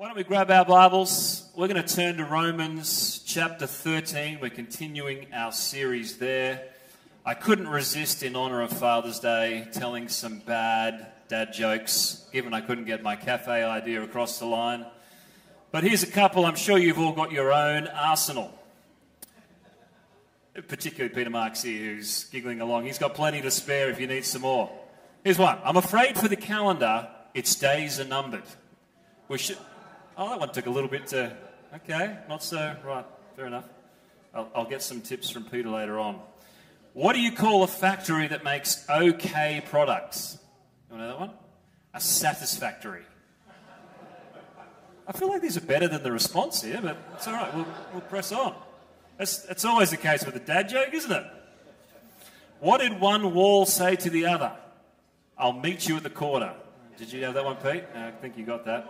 Why don't we grab our Bibles? We're going to turn to Romans chapter 13. We're continuing our series there. I couldn't resist, in honor of Father's Day, telling some bad dad jokes, given I couldn't get my cafe idea across the line. But here's a couple. I'm sure you've all got your own arsenal. Particularly Peter Marks here, who's giggling along. He's got plenty to spare if you need some more. Here's one. I'm afraid for the calendar, its days are numbered. We should. Oh, that one took a little bit to. Okay, not so. Right, fair enough. I'll, I'll get some tips from Peter later on. What do you call a factory that makes okay products? You want to know that one? A satisfactory. I feel like these are better than the response here, but it's all right. We'll, we'll press on. That's, always the case with a dad joke, isn't it? What did one wall say to the other? I'll meet you at the corner. Did you have that one, Pete? I think you got that.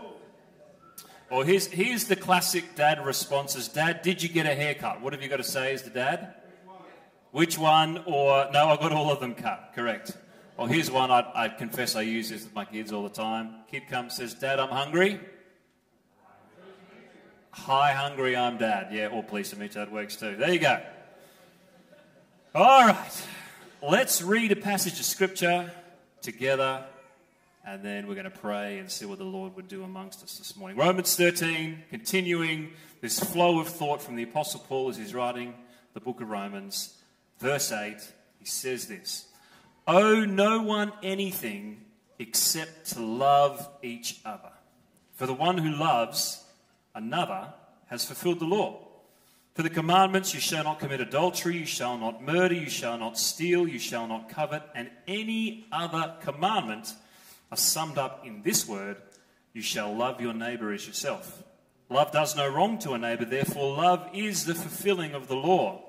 Or here's, here's the classic dad responses Dad, did you get a haircut? What have you got to say as the dad? Which one? Or, no, I got all of them cut. Correct. Well, here's one I, I confess I use this with my kids all the time. Kid comes, says, Dad, I'm hungry. Hi, hungry, I'm dad. Yeah, or pleased to meet you, that works too. There you go. All right. Let's read a passage of scripture together and then we're going to pray and see what the Lord would do amongst us this morning. Romans 13, continuing this flow of thought from the Apostle Paul as he's writing the book of Romans. Verse 8, he says this Owe no one anything except to love each other. For the one who loves another has fulfilled the law. For the commandments, you shall not commit adultery, you shall not murder, you shall not steal, you shall not covet, and any other commandment are summed up in this word you shall love your neighbor as yourself. Love does no wrong to a neighbor, therefore, love is the fulfilling of the law.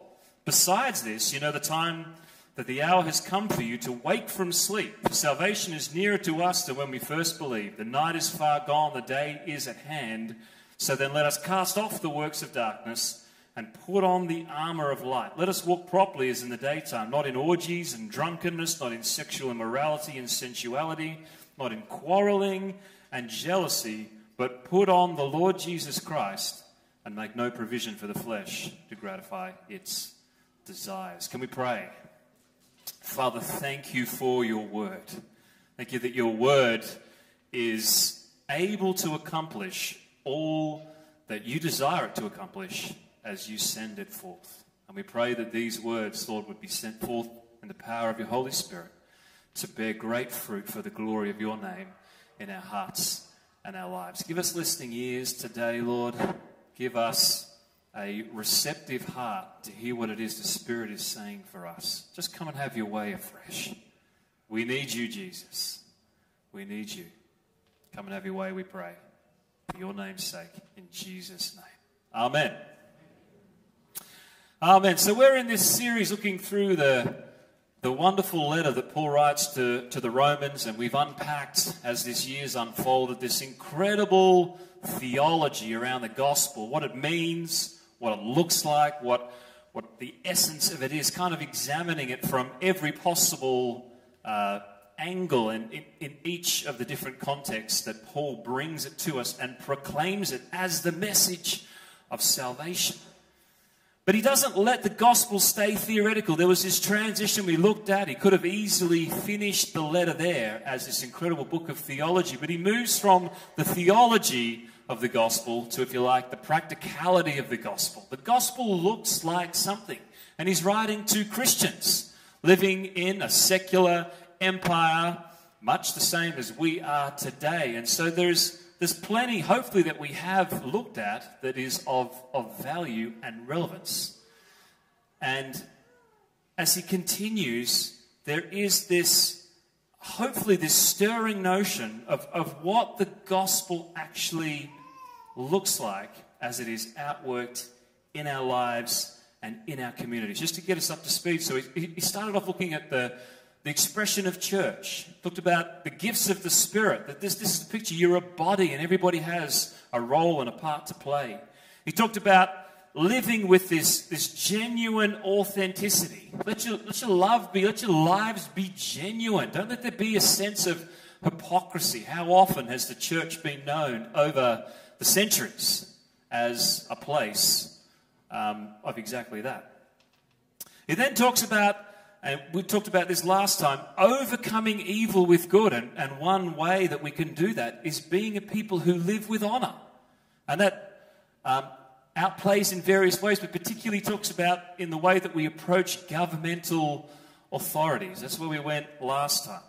Besides this, you know the time that the hour has come for you to wake from sleep. For salvation is nearer to us than when we first believed. The night is far gone, the day is at hand. So then let us cast off the works of darkness and put on the armor of light. Let us walk properly as in the daytime, not in orgies and drunkenness, not in sexual immorality and sensuality not in quarreling and jealousy, but put on the Lord Jesus Christ and make no provision for the flesh to gratify its desires. Can we pray? Father, thank you for your word. Thank you that your word is able to accomplish all that you desire it to accomplish as you send it forth. And we pray that these words, Lord, would be sent forth in the power of your Holy Spirit to bear great fruit for the glory of your name in our hearts and our lives. Give us listening ears today, Lord. Give us a receptive heart to hear what it is the Spirit is saying for us. Just come and have your way afresh. We need you, Jesus. We need you. Come and have your way, we pray. For your name's sake, in Jesus' name. Amen. Amen. So we're in this series looking through the the wonderful letter that Paul writes to, to the Romans, and we've unpacked as this year's unfolded this incredible theology around the gospel, what it means, what it looks like, what, what the essence of it is, kind of examining it from every possible uh, angle and in, in each of the different contexts that Paul brings it to us and proclaims it as the message of salvation. But he doesn't let the gospel stay theoretical. There was this transition we looked at. He could have easily finished the letter there as this incredible book of theology, but he moves from the theology of the gospel to, if you like, the practicality of the gospel. The gospel looks like something, and he's writing to Christians living in a secular empire, much the same as we are today. And so there's there's plenty, hopefully, that we have looked at that is of, of value and relevance. And as he continues, there is this, hopefully, this stirring notion of, of what the gospel actually looks like as it is outworked in our lives and in our communities. Just to get us up to speed. So he, he started off looking at the, the expression of church. Talked about the gifts of the Spirit, that this, this is the picture. You're a body and everybody has a role and a part to play. He talked about living with this, this genuine authenticity. Let your, let your love be, let your lives be genuine. Don't let there be a sense of hypocrisy. How often has the church been known over the centuries as a place um, of exactly that. He then talks about, and we talked about this last time, overcoming evil with good. And, and one way that we can do that is being a people who live with honor. And that um, outplays in various ways, but particularly talks about in the way that we approach governmental authorities. That's where we went last time.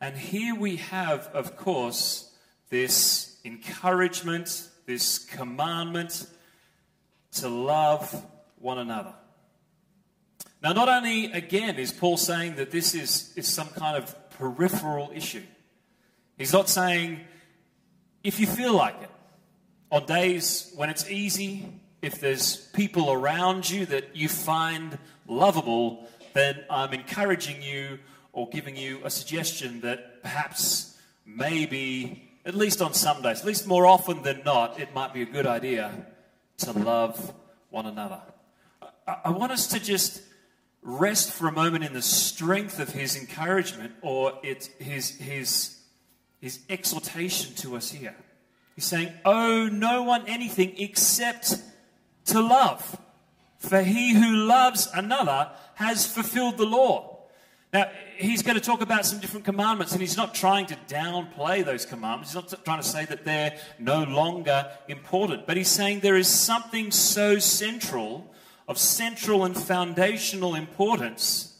And here we have, of course, this encouragement, this commandment to love one another. Now, not only, again, is Paul saying that this is, is some kind of peripheral issue, he's not saying if you feel like it, on days when it's easy, if there's people around you that you find lovable, then I'm encouraging you or giving you a suggestion that perhaps, maybe, at least on some days, at least more often than not, it might be a good idea to love one another. I, I want us to just rest for a moment in the strength of his encouragement or his, his, his exhortation to us here. He's saying, Owe no one anything except to love. For he who loves another has fulfilled the law. Now, he's going to talk about some different commandments, and he's not trying to downplay those commandments. He's not trying to say that they're no longer important, but he's saying there is something so central, of central and foundational importance,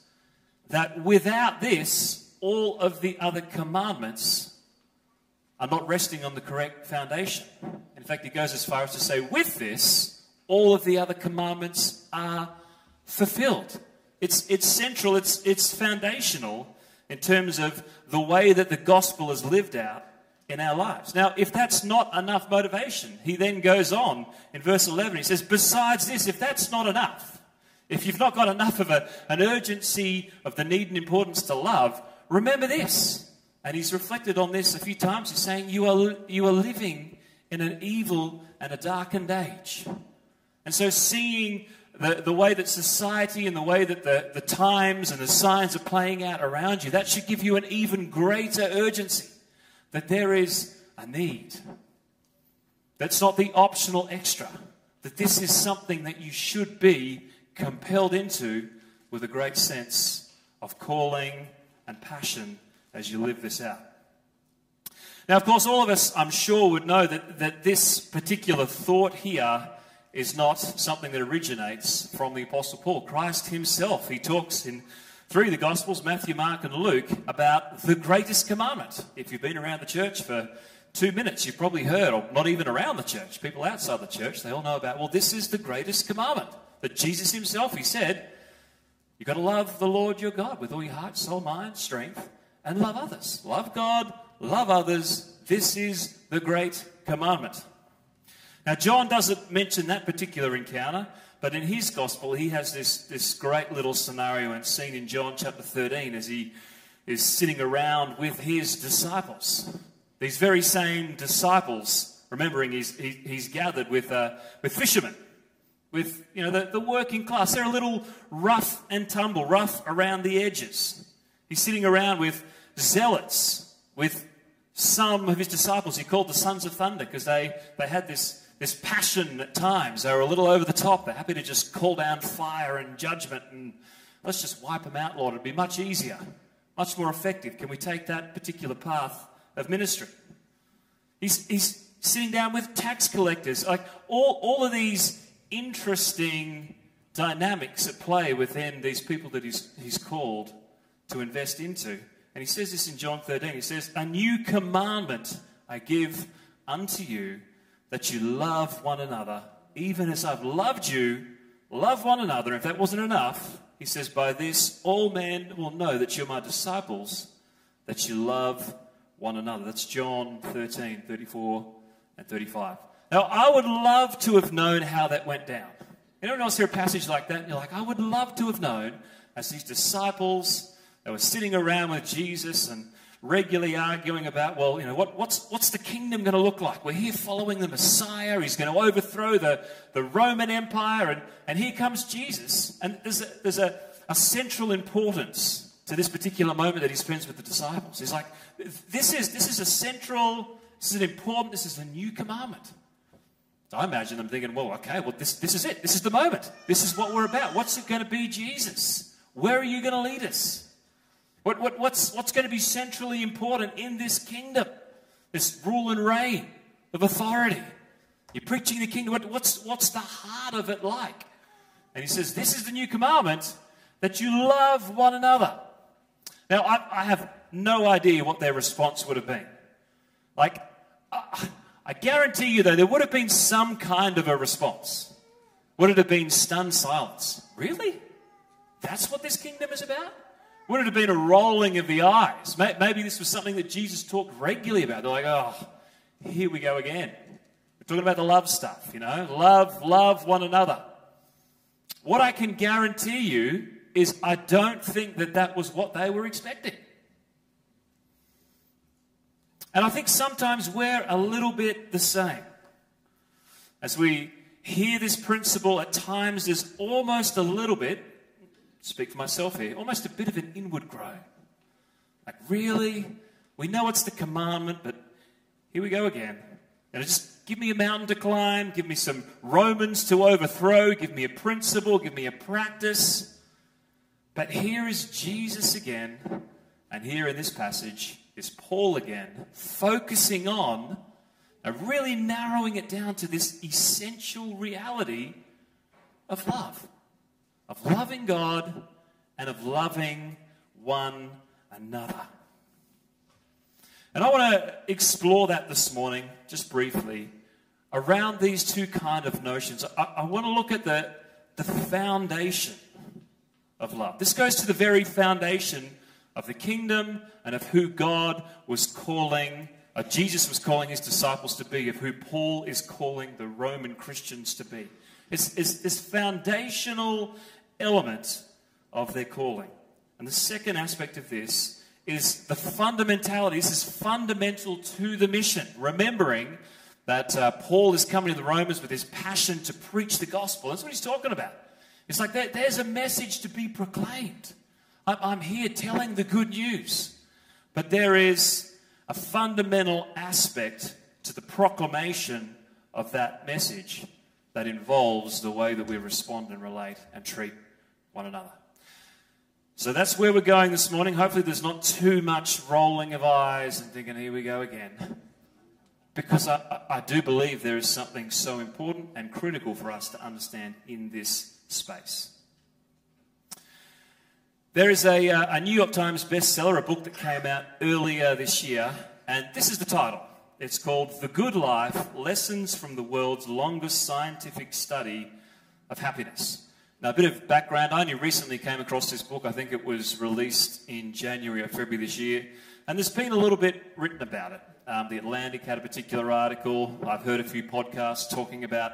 that without this, all of the other commandments are not resting on the correct foundation. In fact, he goes as far as to say, with this, all of the other commandments are fulfilled. It's, it's central, it's, it's foundational in terms of the way that the gospel is lived out in our lives. Now, if that's not enough motivation, he then goes on in verse 11. He says, Besides this, if that's not enough, if you've not got enough of a, an urgency of the need and importance to love, remember this. And he's reflected on this a few times. He's saying, You are, you are living in an evil and a darkened age. And so, seeing the, the way that society and the way that the, the times and the signs are playing out around you, that should give you an even greater urgency that there is a need. That's not the optional extra, that this is something that you should be compelled into with a great sense of calling and passion as you live this out. Now, of course, all of us, I'm sure, would know that, that this particular thought here is not something that originates from the Apostle Paul. Christ himself, he talks in of the Gospels, Matthew, Mark, and Luke, about the greatest commandment. If you've been around the church for two minutes, you've probably heard, or not even around the church, people outside the church, they all know about, well, this is the greatest commandment. That Jesus himself, he said, you've got to love the Lord your God with all your heart, soul, mind, strength, and love others. Love God, love others. This is the great commandment. Now, John doesn't mention that particular encounter, but in his gospel, he has this, this great little scenario and scene in John chapter 13 as he is sitting around with his disciples. These very same disciples, remembering he's, he, he's gathered with, uh, with fishermen, with you know, the, the working class. They're a little rough and tumble, rough around the edges. He's sitting around with zealots, with some of his disciples he called the sons of thunder because they, they had this this passion at times. They're a little over the top. They're happy to just call down fire and judgment and let's just wipe them out, Lord. It'd be much easier, much more effective. Can we take that particular path of ministry? He's, he's sitting down with tax collectors. Like all, all of these interesting dynamics at play within these people that he's, he's called to invest into. And he says this in John 13. He says, A new commandment I give unto you that you love one another, even as I've loved you, love one another. If that wasn't enough, he says, By this all men will know that you're my disciples, that you love one another. That's John 13, 34 and 35. Now, I would love to have known how that went down. Anyone else hear a passage like that? And you're like, I would love to have known as these disciples, they were sitting around with Jesus and regularly arguing about, well, you know, what, what's, what's the kingdom going to look like? We're here following the Messiah. He's going to overthrow the, the Roman Empire. And, and here comes Jesus. And there's, a, there's a, a central importance to this particular moment that he spends with the disciples. He's like, this is, this is a central, this is an important, this is a new commandment. So I imagine them thinking, well, okay, well, this, this is it. This is the moment. This is what we're about. What's it going to be, Jesus? Where are you going to lead us? What, what, what's, what's going to be centrally important in this kingdom? This rule and reign of authority. You're preaching the kingdom. What, what's, what's the heart of it like? And he says, This is the new commandment that you love one another. Now, I, I have no idea what their response would have been. Like, I, I guarantee you, though, there would have been some kind of a response. Would it have been stunned silence? Really? That's what this kingdom is about? Would it have been a rolling of the eyes? Maybe this was something that Jesus talked regularly about. They're like, oh, here we go again. We're talking about the love stuff, you know? Love, love one another. What I can guarantee you is I don't think that that was what they were expecting. And I think sometimes we're a little bit the same. As we hear this principle, at times there's almost a little bit, speak for myself here, almost a bit of an inward groan. Like, really? We know it's the commandment, but here we go again. And just give me a mountain to climb, give me some Romans to overthrow, give me a principle, give me a practice. But here is Jesus again, and here in this passage, is Paul again focusing on and really narrowing it down to this essential reality of love, of loving God and of loving one another. And I want to explore that this morning, just briefly, around these two kind of notions. I, I want to look at the, the foundation of love. This goes to the very foundation of the kingdom and of who God was calling, uh, Jesus was calling his disciples to be, of who Paul is calling the Roman Christians to be. It's, it's this foundational element of their calling. And the second aspect of this is the fundamentality. This is fundamental to the mission. Remembering that uh, Paul is coming to the Romans with his passion to preach the gospel. That's what he's talking about. It's like there, there's a message to be proclaimed. I'm here telling the good news. But there is a fundamental aspect to the proclamation of that message that involves the way that we respond and relate and treat one another. So that's where we're going this morning. Hopefully, there's not too much rolling of eyes and thinking, here we go again. Because I, I do believe there is something so important and critical for us to understand in this space. There is a, uh, a New York Times bestseller, a book that came out earlier this year, and this is the title. It's called The Good Life Lessons from the World's Longest Scientific Study of Happiness. Now, a bit of background I only recently came across this book. I think it was released in January or February this year, and there's been a little bit written about it. Um, the Atlantic had a particular article. I've heard a few podcasts talking about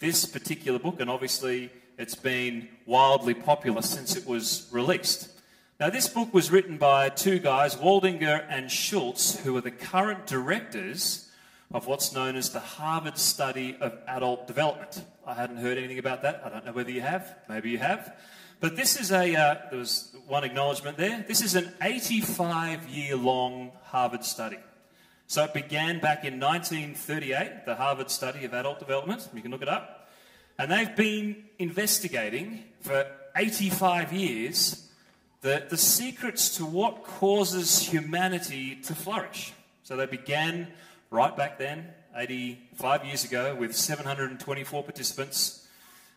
this particular book, and obviously it's been wildly popular since it was released. Now, this book was written by two guys, Waldinger and Schulz, who are the current directors of what's known as the Harvard Study of Adult Development. I hadn't heard anything about that. I don't know whether you have. Maybe you have. But this is a, uh, there was one acknowledgement there. This is an 85 year long Harvard study. So it began back in 1938, the Harvard Study of Adult Development. You can look it up. And they've been investigating for 85 years the, the secrets to what causes humanity to flourish. So they began right back then, 85 years ago, with 724 participants.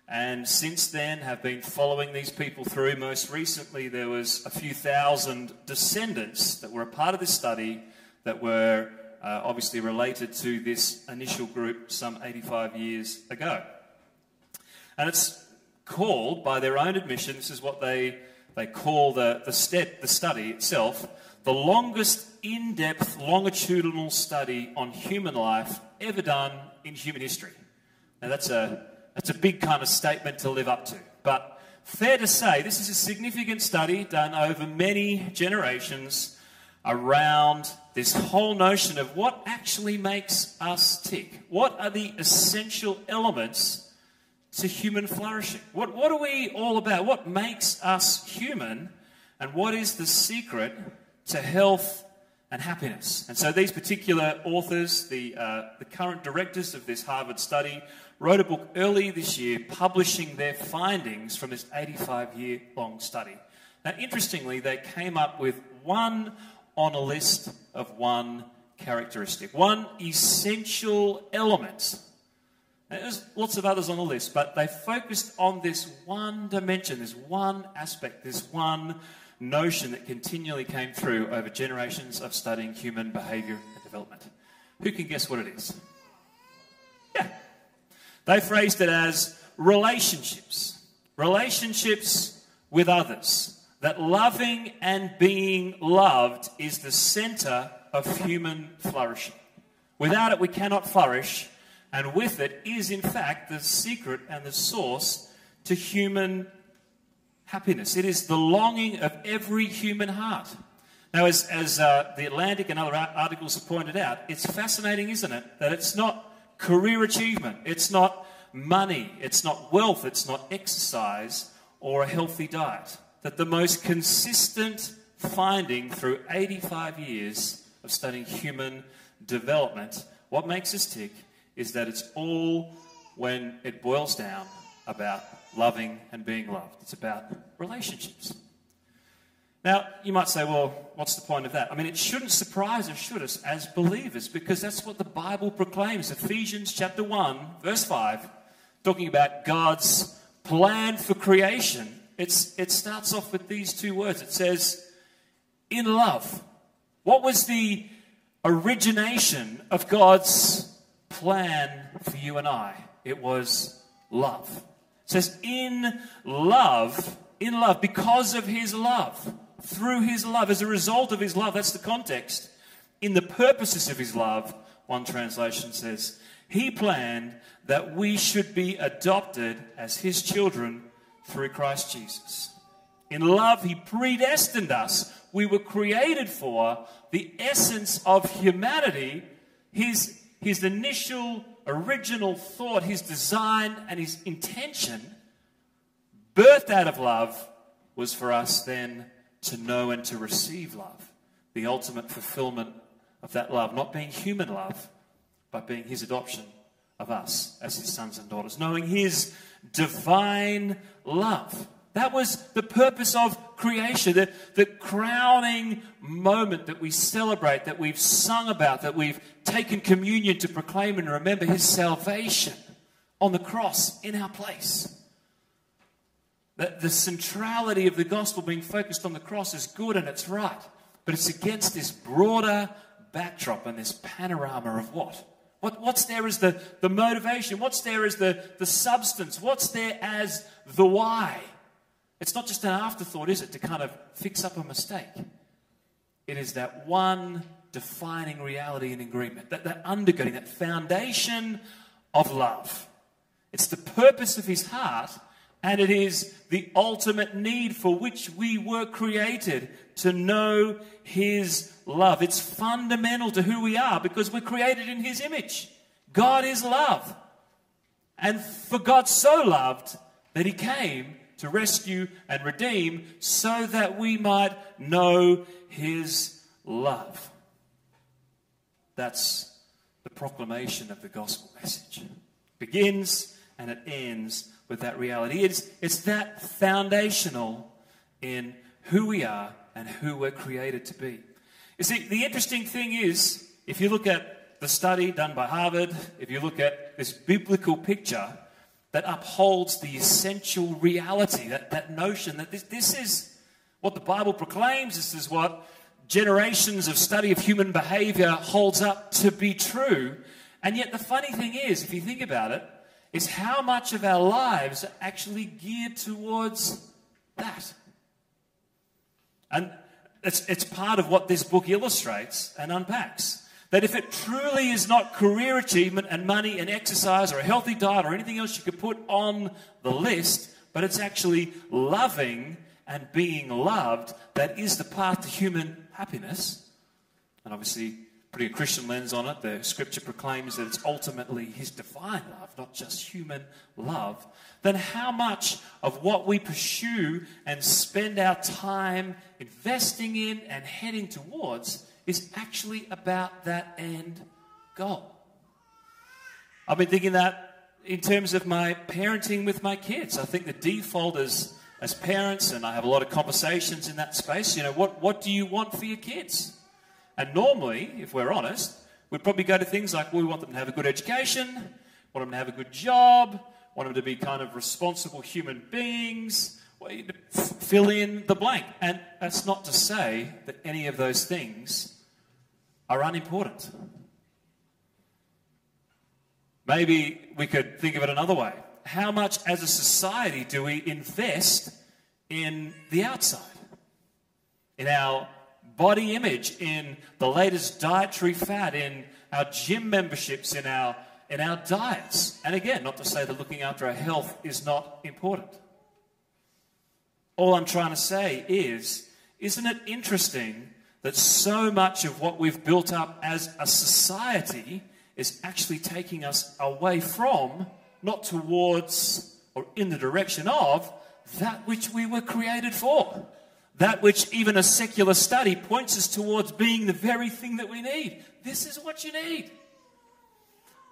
And since then have been following these people through. Most recently, there was a few thousand descendants that were a part of this study that were uh, obviously related to this initial group some 85 years ago. And it's called, by their own admission, this is what they, they call the, the, step, the study itself, the longest in depth longitudinal study on human life ever done in human history. Now, that's a, that's a big kind of statement to live up to. But fair to say, this is a significant study done over many generations around this whole notion of what actually makes us tick. What are the essential elements to human flourishing? What, what are we all about? What makes us human? And what is the secret to health and happiness. And so these particular authors, the, uh, the current directors of this Harvard study, wrote a book early this year publishing their findings from this 85 year long study. Now, interestingly, they came up with one on a list of one characteristic, one essential element. Now, there's lots of others on the list, but they focused on this one dimension, this one aspect, this one notion that continually came through over generations of studying human behavior and development. Who can guess what it is? Yeah. They phrased it as relationships. Relationships with others. That loving and being loved is the center of human flourishing. Without it, we cannot flourish, and with it is, in fact, the secret and the source to human happiness. It is the longing of every human heart. Now, as, as uh, the Atlantic and other articles have pointed out, it's fascinating, isn't it, that it's not career achievement, it's not money, it's not wealth, it's not exercise or a healthy diet. That the most consistent finding through 85 years of studying human development, what makes us tick is that it's all, when it boils down, about loving and being loved. It's about relationships. Now, you might say, well, what's the point of that? I mean, it shouldn't surprise us, should us, as believers, because that's what the Bible proclaims. Ephesians chapter 1, verse 5, talking about God's plan for creation. It's, it starts off with these two words. It says, in love. What was the origination of God's plan for you and I? It was love. It says, in love, in love, because of his love, through his love, as a result of his love, that's the context. In the purposes of his love, one translation says, he planned that we should be adopted as his children through Christ Jesus. In love, he predestined us. We were created for the essence of humanity, his, his initial original thought, his design, and his intention, birthed out of love, was for us then to know and to receive love. The ultimate fulfillment of that love, not being human love, but being his adoption of us as his sons and daughters, knowing his divine love. That was the purpose of creation, the, the crowning moment that we celebrate, that we've sung about, that we've taken communion to proclaim and remember his salvation on the cross in our place. The, the centrality of the gospel being focused on the cross is good and it's right, but it's against this broader backdrop and this panorama of what? What, what's there as the, the motivation? What's there as the, the substance? What's there as the why? It's not just an afterthought, is it, to kind of fix up a mistake? It is that one defining reality and agreement, that, that undergirding, that foundation of love. It's the purpose of his heart, and it is the ultimate need for which we were created to know his love. It's fundamental to who we are because we're created in his image. God is love. And for God so loved that he came to rescue and redeem so that we might know his love. That's the proclamation of the gospel message. It begins and it ends with that reality. It's, it's that foundational in who we are and who we're created to be. You see, the interesting thing is, if you look at the study done by Harvard, if you look at this biblical picture, that upholds the essential reality, that, that notion that this, this is what the Bible proclaims, this is what generations of study of human behavior holds up to be true. And yet, the funny thing is, if you think about it, is how much of our lives are actually geared towards that. And it's, it's part of what this book illustrates and unpacks. That if it truly is not career achievement and money and exercise or a healthy diet or anything else you could put on the list, but it's actually loving and being loved that is the path to human happiness. And obviously, putting a Christian lens on it, the scripture proclaims that it's ultimately his divine love, not just human love. Then, how much of what we pursue and spend our time investing in and heading towards is actually about that end goal. I've been thinking that in terms of my parenting with my kids. I think the default is as parents, and I have a lot of conversations in that space, you know, what, what do you want for your kids? And normally, if we're honest, we'd probably go to things like well, we want them to have a good education, want them to have a good job, want them to be kind of responsible human beings, fill in the blank. And that's not to say that any of those things are unimportant. Maybe we could think of it another way. How much as a society do we invest in the outside? In our body image, in the latest dietary fad, in our gym memberships, in our, in our diets. And again, not to say that looking after our health is not important. All I'm trying to say is, isn't it interesting that so much of what we've built up as a society is actually taking us away from, not towards or in the direction of, that which we were created for. That which even a secular study points us towards being the very thing that we need. This is what you need.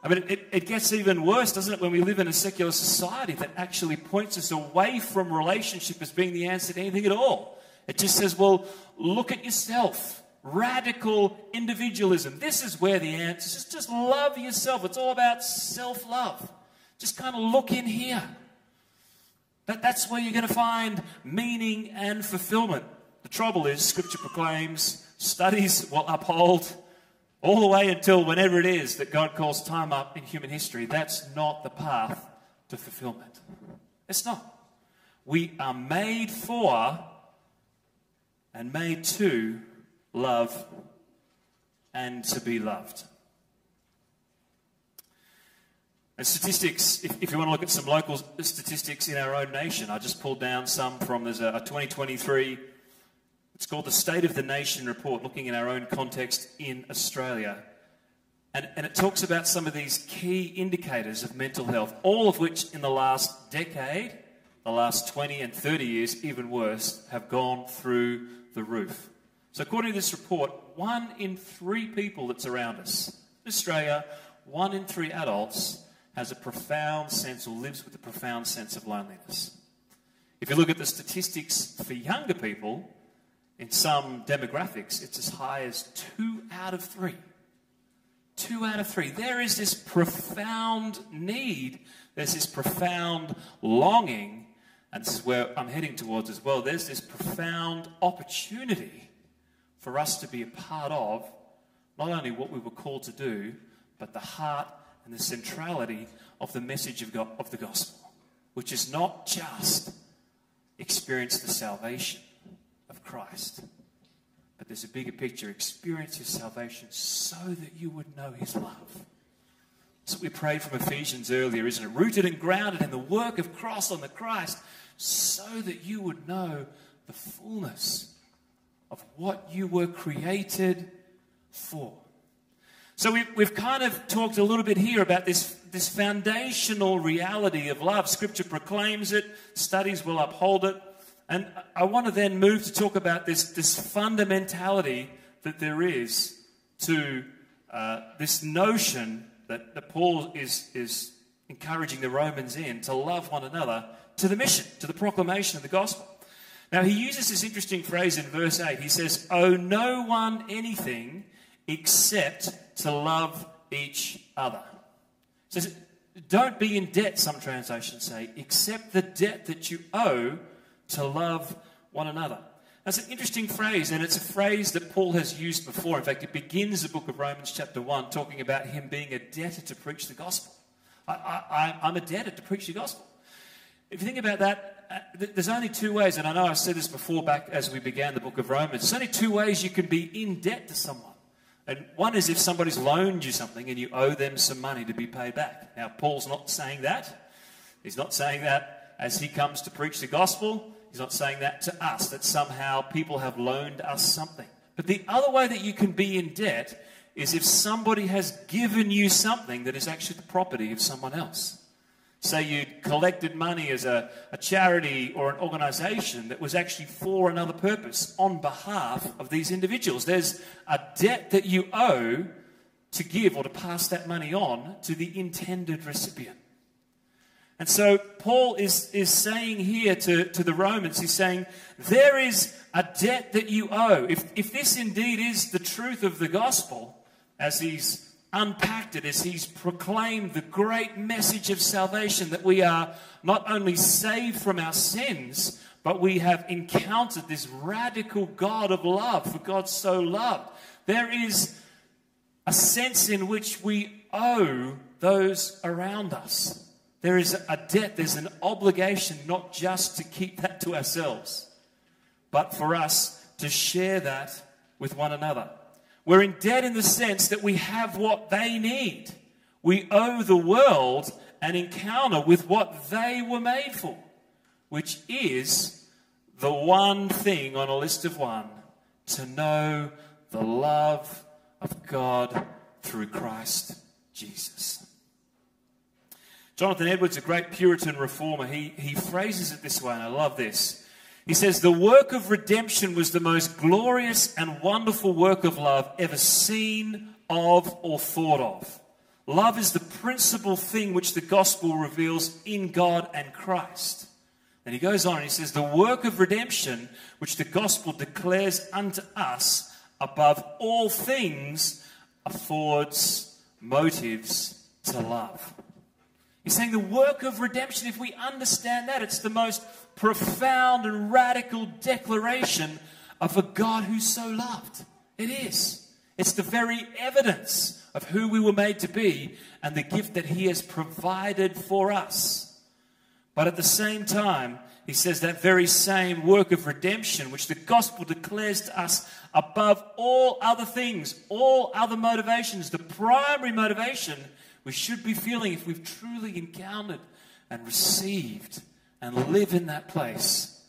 I mean, it, it gets even worse, doesn't it, when we live in a secular society that actually points us away from relationship as being the answer to anything at all. It just says, well, look at yourself radical individualism. This is where the answer is. Just, love yourself. It's all about self love. Just kind of look in here. That, that's where you're going to find meaning and fulfillment. The trouble is, Scripture proclaims, studies will uphold all the way until whenever it is that God calls time up in human history. That's not the path to fulfillment. It's not. We are made for and made to love, and to be loved. And statistics, if, if, you want to look at some local statistics in our own nation, I just pulled down some from there's a, a 2023, it's called the State of the Nation report, looking in our own context in Australia. And, and it talks about some of these key indicators of mental health, all of which in the last decade, the last 20 and 30 years, even worse, have gone through the roof. So, according to this report, one in three people that's around us in Australia, one in three adults has a profound sense or lives with a profound sense of loneliness. If you look at the statistics for younger people, in some demographics, it's as high as two out of three. Two out of three. There is this profound need, there's this profound longing, and this is where I'm heading towards as well. There's this profound opportunity for us to be a part of not only what we were called to do, but the heart and the centrality of the message of, God, of the gospel, which is not just experience the salvation of Christ, but there's a bigger picture experience his salvation so that you would know his love. That's what we prayed from Ephesians earlier, isn't it? Rooted and grounded in the work of Christ on the Christ, so that you would know the fullness of what you were created for. So we've, we've kind of talked a little bit here about this, this foundational reality of love. Scripture proclaims it, studies will uphold it. And I want to then move to talk about this, this fundamentality that there is to uh, this notion that, that Paul is, is encouraging the Romans in to love one another to the mission, to the proclamation of the gospel. Now, he uses this interesting phrase in verse 8. He says, Owe no one anything except to love each other. He says, Don't be in debt, some translations say, except the debt that you owe to love one another. That's an interesting phrase, and it's a phrase that Paul has used before. In fact, it begins the book of Romans, chapter 1, talking about him being a debtor to preach the gospel. I, I, I'm a debtor to preach the gospel. If you think about that, uh, there's only two ways, and I know I've said this before back as we began the book of Romans. There's only two ways you can be in debt to someone. And one is if somebody's loaned you something and you owe them some money to be paid back. Now, Paul's not saying that. He's not saying that as he comes to preach the gospel. He's not saying that to us, that somehow people have loaned us something. But the other way that you can be in debt is if somebody has given you something that is actually the property of someone else. Say you'd collected money as a, a charity or an organization that was actually for another purpose on behalf of these individuals. There's a debt that you owe to give or to pass that money on to the intended recipient. And so Paul is, is saying here to, to the Romans, he's saying, there is a debt that you owe. If, if this indeed is the truth of the gospel, as he's unpacked it, as he's proclaimed the great message of salvation that we are not only saved from our sins, but we have encountered this radical God of love, for God so loved. There is a sense in which we owe those around us. There is a debt, there's an obligation not just to keep that to ourselves, but for us to share that with one another. We're in debt in the sense that we have what they need. We owe the world an encounter with what they were made for, which is the one thing on a list of one to know the love of God through Christ Jesus. Jonathan Edwards, a great Puritan reformer, he, he phrases it this way, and I love this. He says, The work of redemption was the most glorious and wonderful work of love ever seen of or thought of. Love is the principal thing which the gospel reveals in God and Christ. And he goes on and he says, The work of redemption which the gospel declares unto us above all things affords motives to love. He's saying the work of redemption, if we understand that, it's the most profound and radical declaration of a God who's so loved. It is. It's the very evidence of who we were made to be and the gift that He has provided for us. But at the same time, he says that very same work of redemption, which the gospel declares to us above all other things, all other motivations, the primary motivation we should be feeling if we've truly encountered and received and live in that place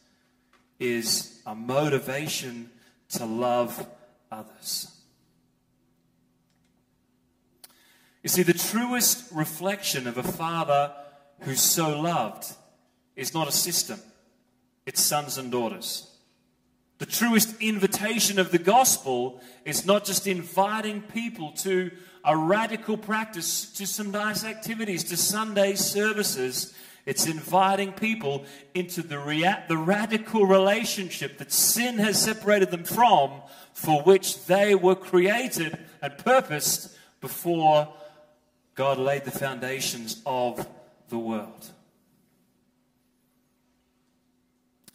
is a motivation to love others. You see, the truest reflection of a father who's so loved is not a system, it's sons and daughters. The truest invitation of the gospel is not just inviting people to a radical practice to some nice activities, to Sunday services. It's inviting people into the, rea- the radical relationship that sin has separated them from, for which they were created and purposed before God laid the foundations of the world.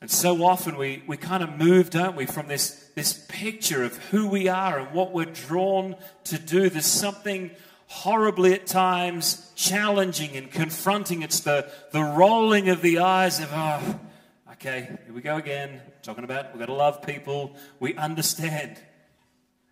And so often we, we kind of move, don't we, from this, this picture of who we are and what we're drawn to do. There's something horribly at times challenging and confronting. It's the, the rolling of the eyes of, oh, okay, here we go again. Talking about we've got to love people. We understand.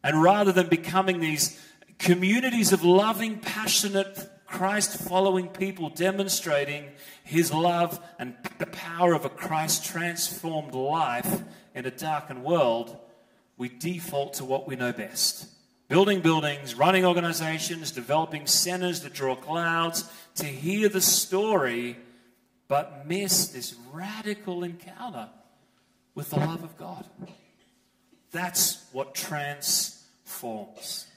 And rather than becoming these communities of loving, passionate, Christ following people demonstrating his love and the power of a Christ transformed life in a darkened world, we default to what we know best. Building buildings, running organizations, developing centers that draw crowds to hear the story, but miss this radical encounter with the love of God. That's what transforms.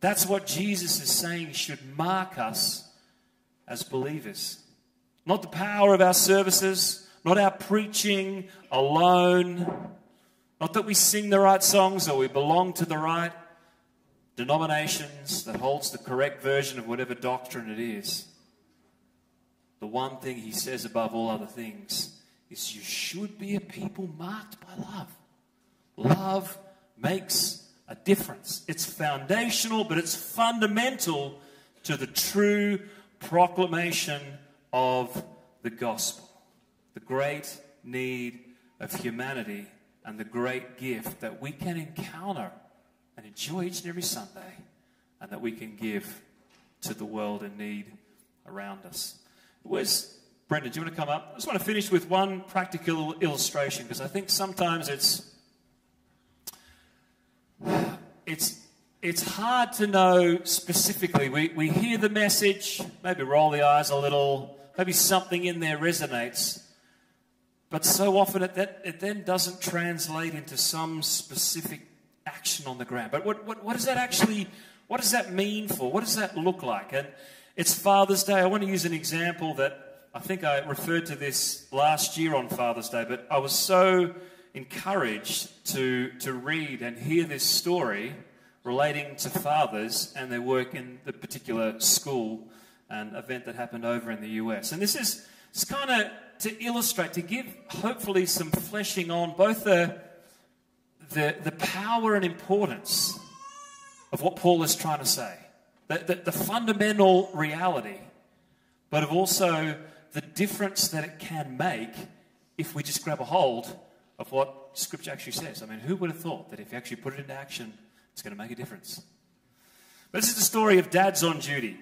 That's what Jesus is saying should mark us as believers. Not the power of our services, not our preaching alone, not that we sing the right songs or we belong to the right denominations that holds the correct version of whatever doctrine it is. The one thing he says above all other things is you should be a people marked by love. Love makes a difference. It's foundational, but it's fundamental to the true proclamation of the gospel. The great need of humanity and the great gift that we can encounter and enjoy each and every Sunday and that we can give to the world in need around us. Where's Brendan? Do you want to come up? I just want to finish with one practical illustration because I think sometimes it's it's it's hard to know specifically. We, we hear the message, maybe roll the eyes a little, maybe something in there resonates, but so often it, that, it then doesn't translate into some specific action on the ground. But what, what, what does that actually, what does that mean for? What does that look like? And it's Father's Day. I want to use an example that I think I referred to this last year on Father's Day, but I was so encouraged to, to read and hear this story relating to fathers and their work in the particular school and event that happened over in the US. And this is kind of to illustrate, to give hopefully some fleshing on both the, the, the power and importance of what Paul is trying to say, the, the, the fundamental reality, but of also the difference that it can make if we just grab a hold of what Scripture actually says. I mean, who would have thought that if you actually put it into action, it's going to make a difference? But this is the story of dads on duty.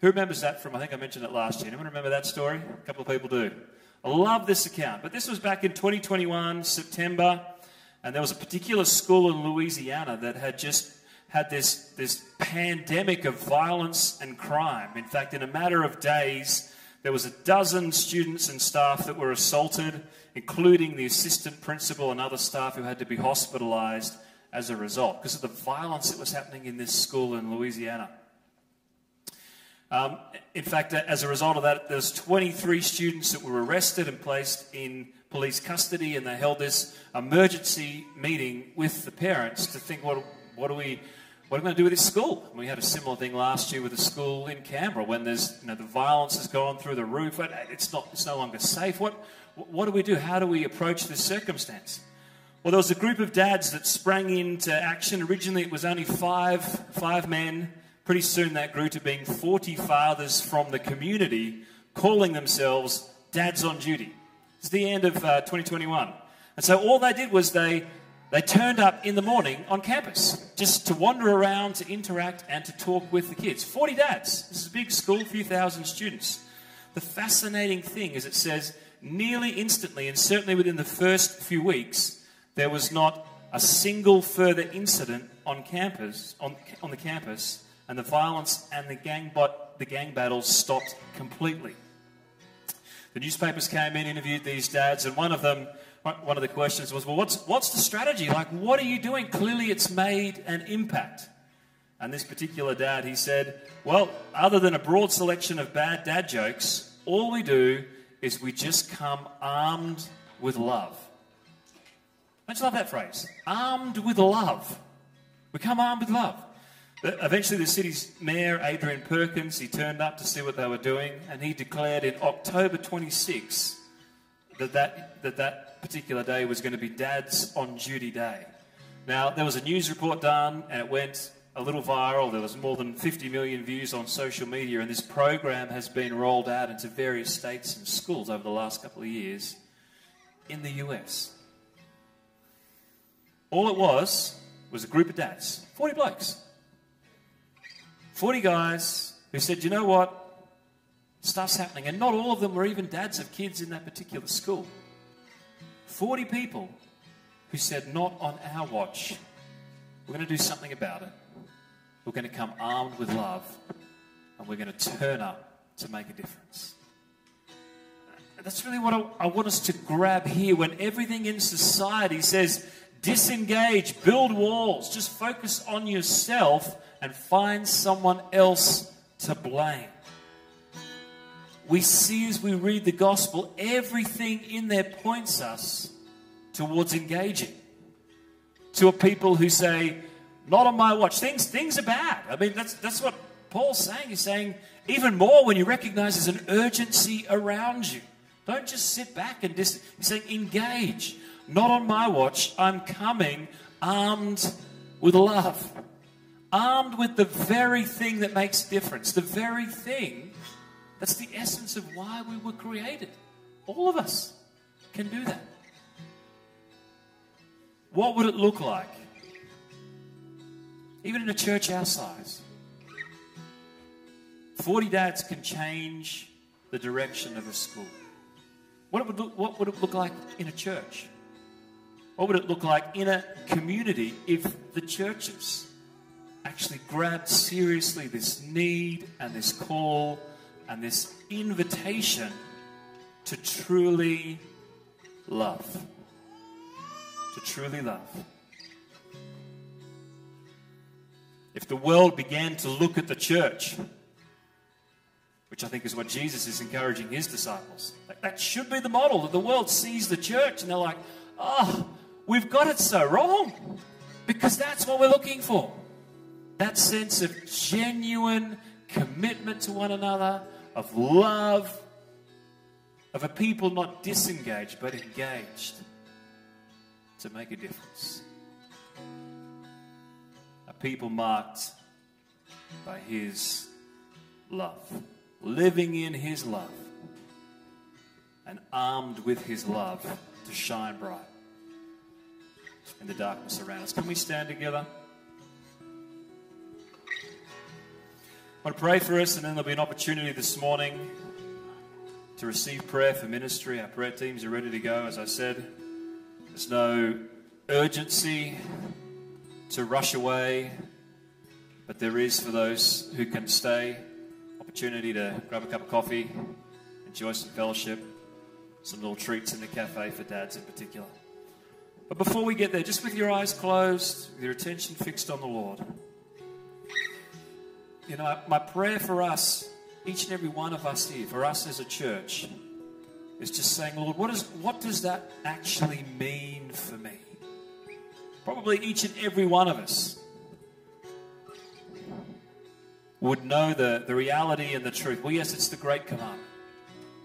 Who remembers that from, I think I mentioned it last year. Anyone remember that story? A couple of people do. I love this account. But this was back in 2021, September, and there was a particular school in Louisiana that had just had this, this pandemic of violence and crime. In fact, in a matter of days, there was a dozen students and staff that were assaulted, including the assistant principal and other staff who had to be hospitalized as a result because of the violence that was happening in this school in Louisiana. Um, in fact, as a result of that, there's 23 students that were arrested and placed in police custody, and they held this emergency meeting with the parents to think, what, what do we, what are we going to do with this school? We had a similar thing last year with a school in Canberra when there's, you know, the violence has gone through the roof. It's not, it's no longer safe. What, what do we do? How do we approach this circumstance? Well, there was a group of dads that sprang into action. Originally, it was only five, five men Pretty soon that grew to being 40 fathers from the community calling themselves Dads on Duty. It's the end of uh, 2021. And so all they did was they, they turned up in the morning on campus just to wander around, to interact, and to talk with the kids. 40 dads. This is a big school, a few thousand students. The fascinating thing is it says nearly instantly, and certainly within the first few weeks, there was not a single further incident on campus, on, on the campus and the violence and the gang, the gang battles stopped completely. The newspapers came in, interviewed these dads, and one of them, one of the questions was, "Well, what's what's the strategy? Like, what are you doing? Clearly, it's made an impact." And this particular dad, he said, "Well, other than a broad selection of bad dad jokes, all we do is we just come armed with love." Don't you love that phrase? Armed with love. We come armed with love. Eventually, the city's mayor, Adrian Perkins, he turned up to see what they were doing, and he declared in October 26 that that, that, that particular day was going to be Dad's on Duty Day. Now, there was a news report done, and it went a little viral. There was more than 50 million views on social media, and this program has been rolled out into various states and schools over the last couple of years in the US. All it was was a group of dads, 40 blokes 40 guys who said, you know what? Stuff's happening. And not all of them were even dads of kids in that particular school. 40 people who said, not on our watch. We're going to do something about it. We're going to come armed with love. And we're going to turn up to make a difference. That's really what I, I want us to grab here when everything in society says, disengage, build walls, just focus on yourself and find someone else to blame. We see as we read the gospel, everything in there points us towards engaging. To a people who say, Not on my watch. Things, things are bad. I mean, that's, that's what Paul's saying. He's saying, even more when you recognize there's an urgency around you. Don't just sit back and just, he's saying, engage. Not on my watch. I'm coming armed with love armed with the very thing that makes difference, the very thing that's the essence of why we were created. All of us can do that. What would it look like? Even in a church our size. 40 dads can change the direction of a school. What would, look, what would it look like in a church? What would it look like in a community if the churches actually grabbed seriously this need and this call and this invitation to truly love. To truly love. If the world began to look at the church, which I think is what Jesus is encouraging his disciples, that should be the model that the world sees the church and they're like, oh, we've got it so wrong. Because that's what we're looking for. That sense of genuine commitment to one another, of love, of a people not disengaged but engaged to make a difference. A people marked by His love, living in His love, and armed with His love to shine bright in the darkness around us. Can we stand together? I want to pray for us, and then there'll be an opportunity this morning to receive prayer for ministry. Our prayer teams are ready to go. As I said, there's no urgency to rush away, but there is for those who can stay opportunity to grab a cup of coffee, enjoy some fellowship, some little treats in the cafe for dads in particular. But before we get there, just with your eyes closed, with your attention fixed on the Lord you know, my prayer for us, each and every one of us here, for us as a church, is just saying, Lord, what, is, what does that actually mean for me? Probably each and every one of us would know the, the reality and the truth. Well, yes, it's the great commandment.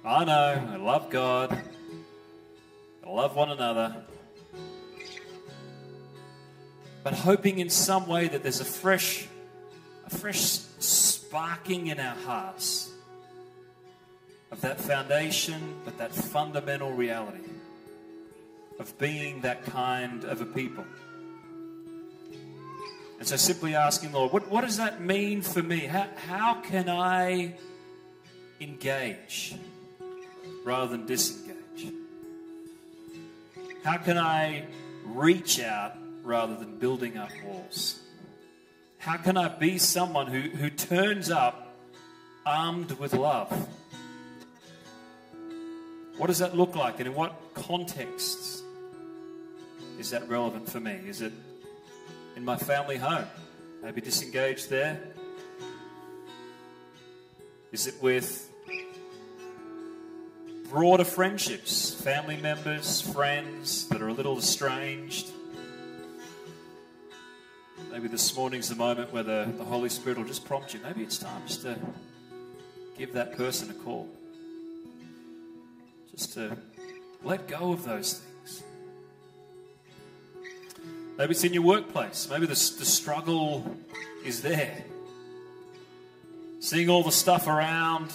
I know, I love God, I love one another. But hoping in some way that there's a fresh a fresh sparking in our hearts of that foundation, but that fundamental reality of being that kind of a people. And so simply asking, Lord, what, what does that mean for me? How, how can I engage rather than disengage? How can I reach out rather than building up walls? How can I be someone who, who turns up armed with love? What does that look like, and in what contexts is that relevant for me? Is it in my family home? Maybe disengaged there? Is it with broader friendships, family members, friends that are a little estranged? Maybe this morning's the moment where the, the Holy Spirit will just prompt you. Maybe it's time just to give that person a call. Just to let go of those things. Maybe it's in your workplace. Maybe the, the struggle is there. Seeing all the stuff around,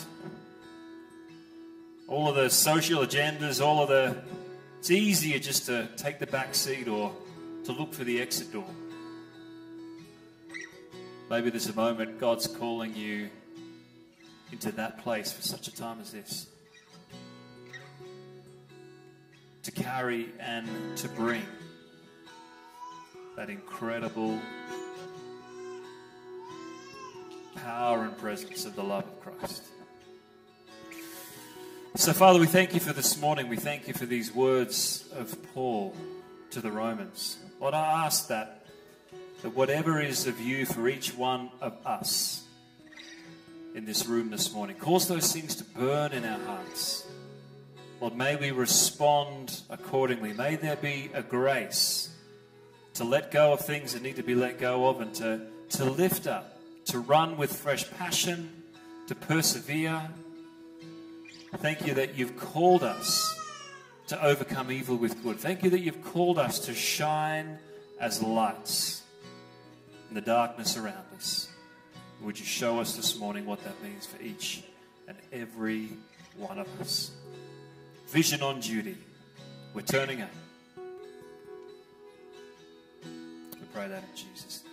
all of the social agendas, all of the. It's easier just to take the back seat or to look for the exit door. Maybe there's a moment God's calling you into that place for such a time as this. To carry and to bring that incredible power and presence of the love of Christ. So, Father, we thank you for this morning. We thank you for these words of Paul to the Romans. Lord, I ask that that whatever is of you for each one of us in this room this morning, cause those things to burn in our hearts. Lord, may we respond accordingly. May there be a grace to let go of things that need to be let go of and to, to lift up, to run with fresh passion, to persevere. Thank you that you've called us to overcome evil with good. Thank you that you've called us to shine as lights in the darkness around us. Would you show us this morning what that means for each and every one of us? Vision on duty. We're turning up. We pray that in Jesus' name.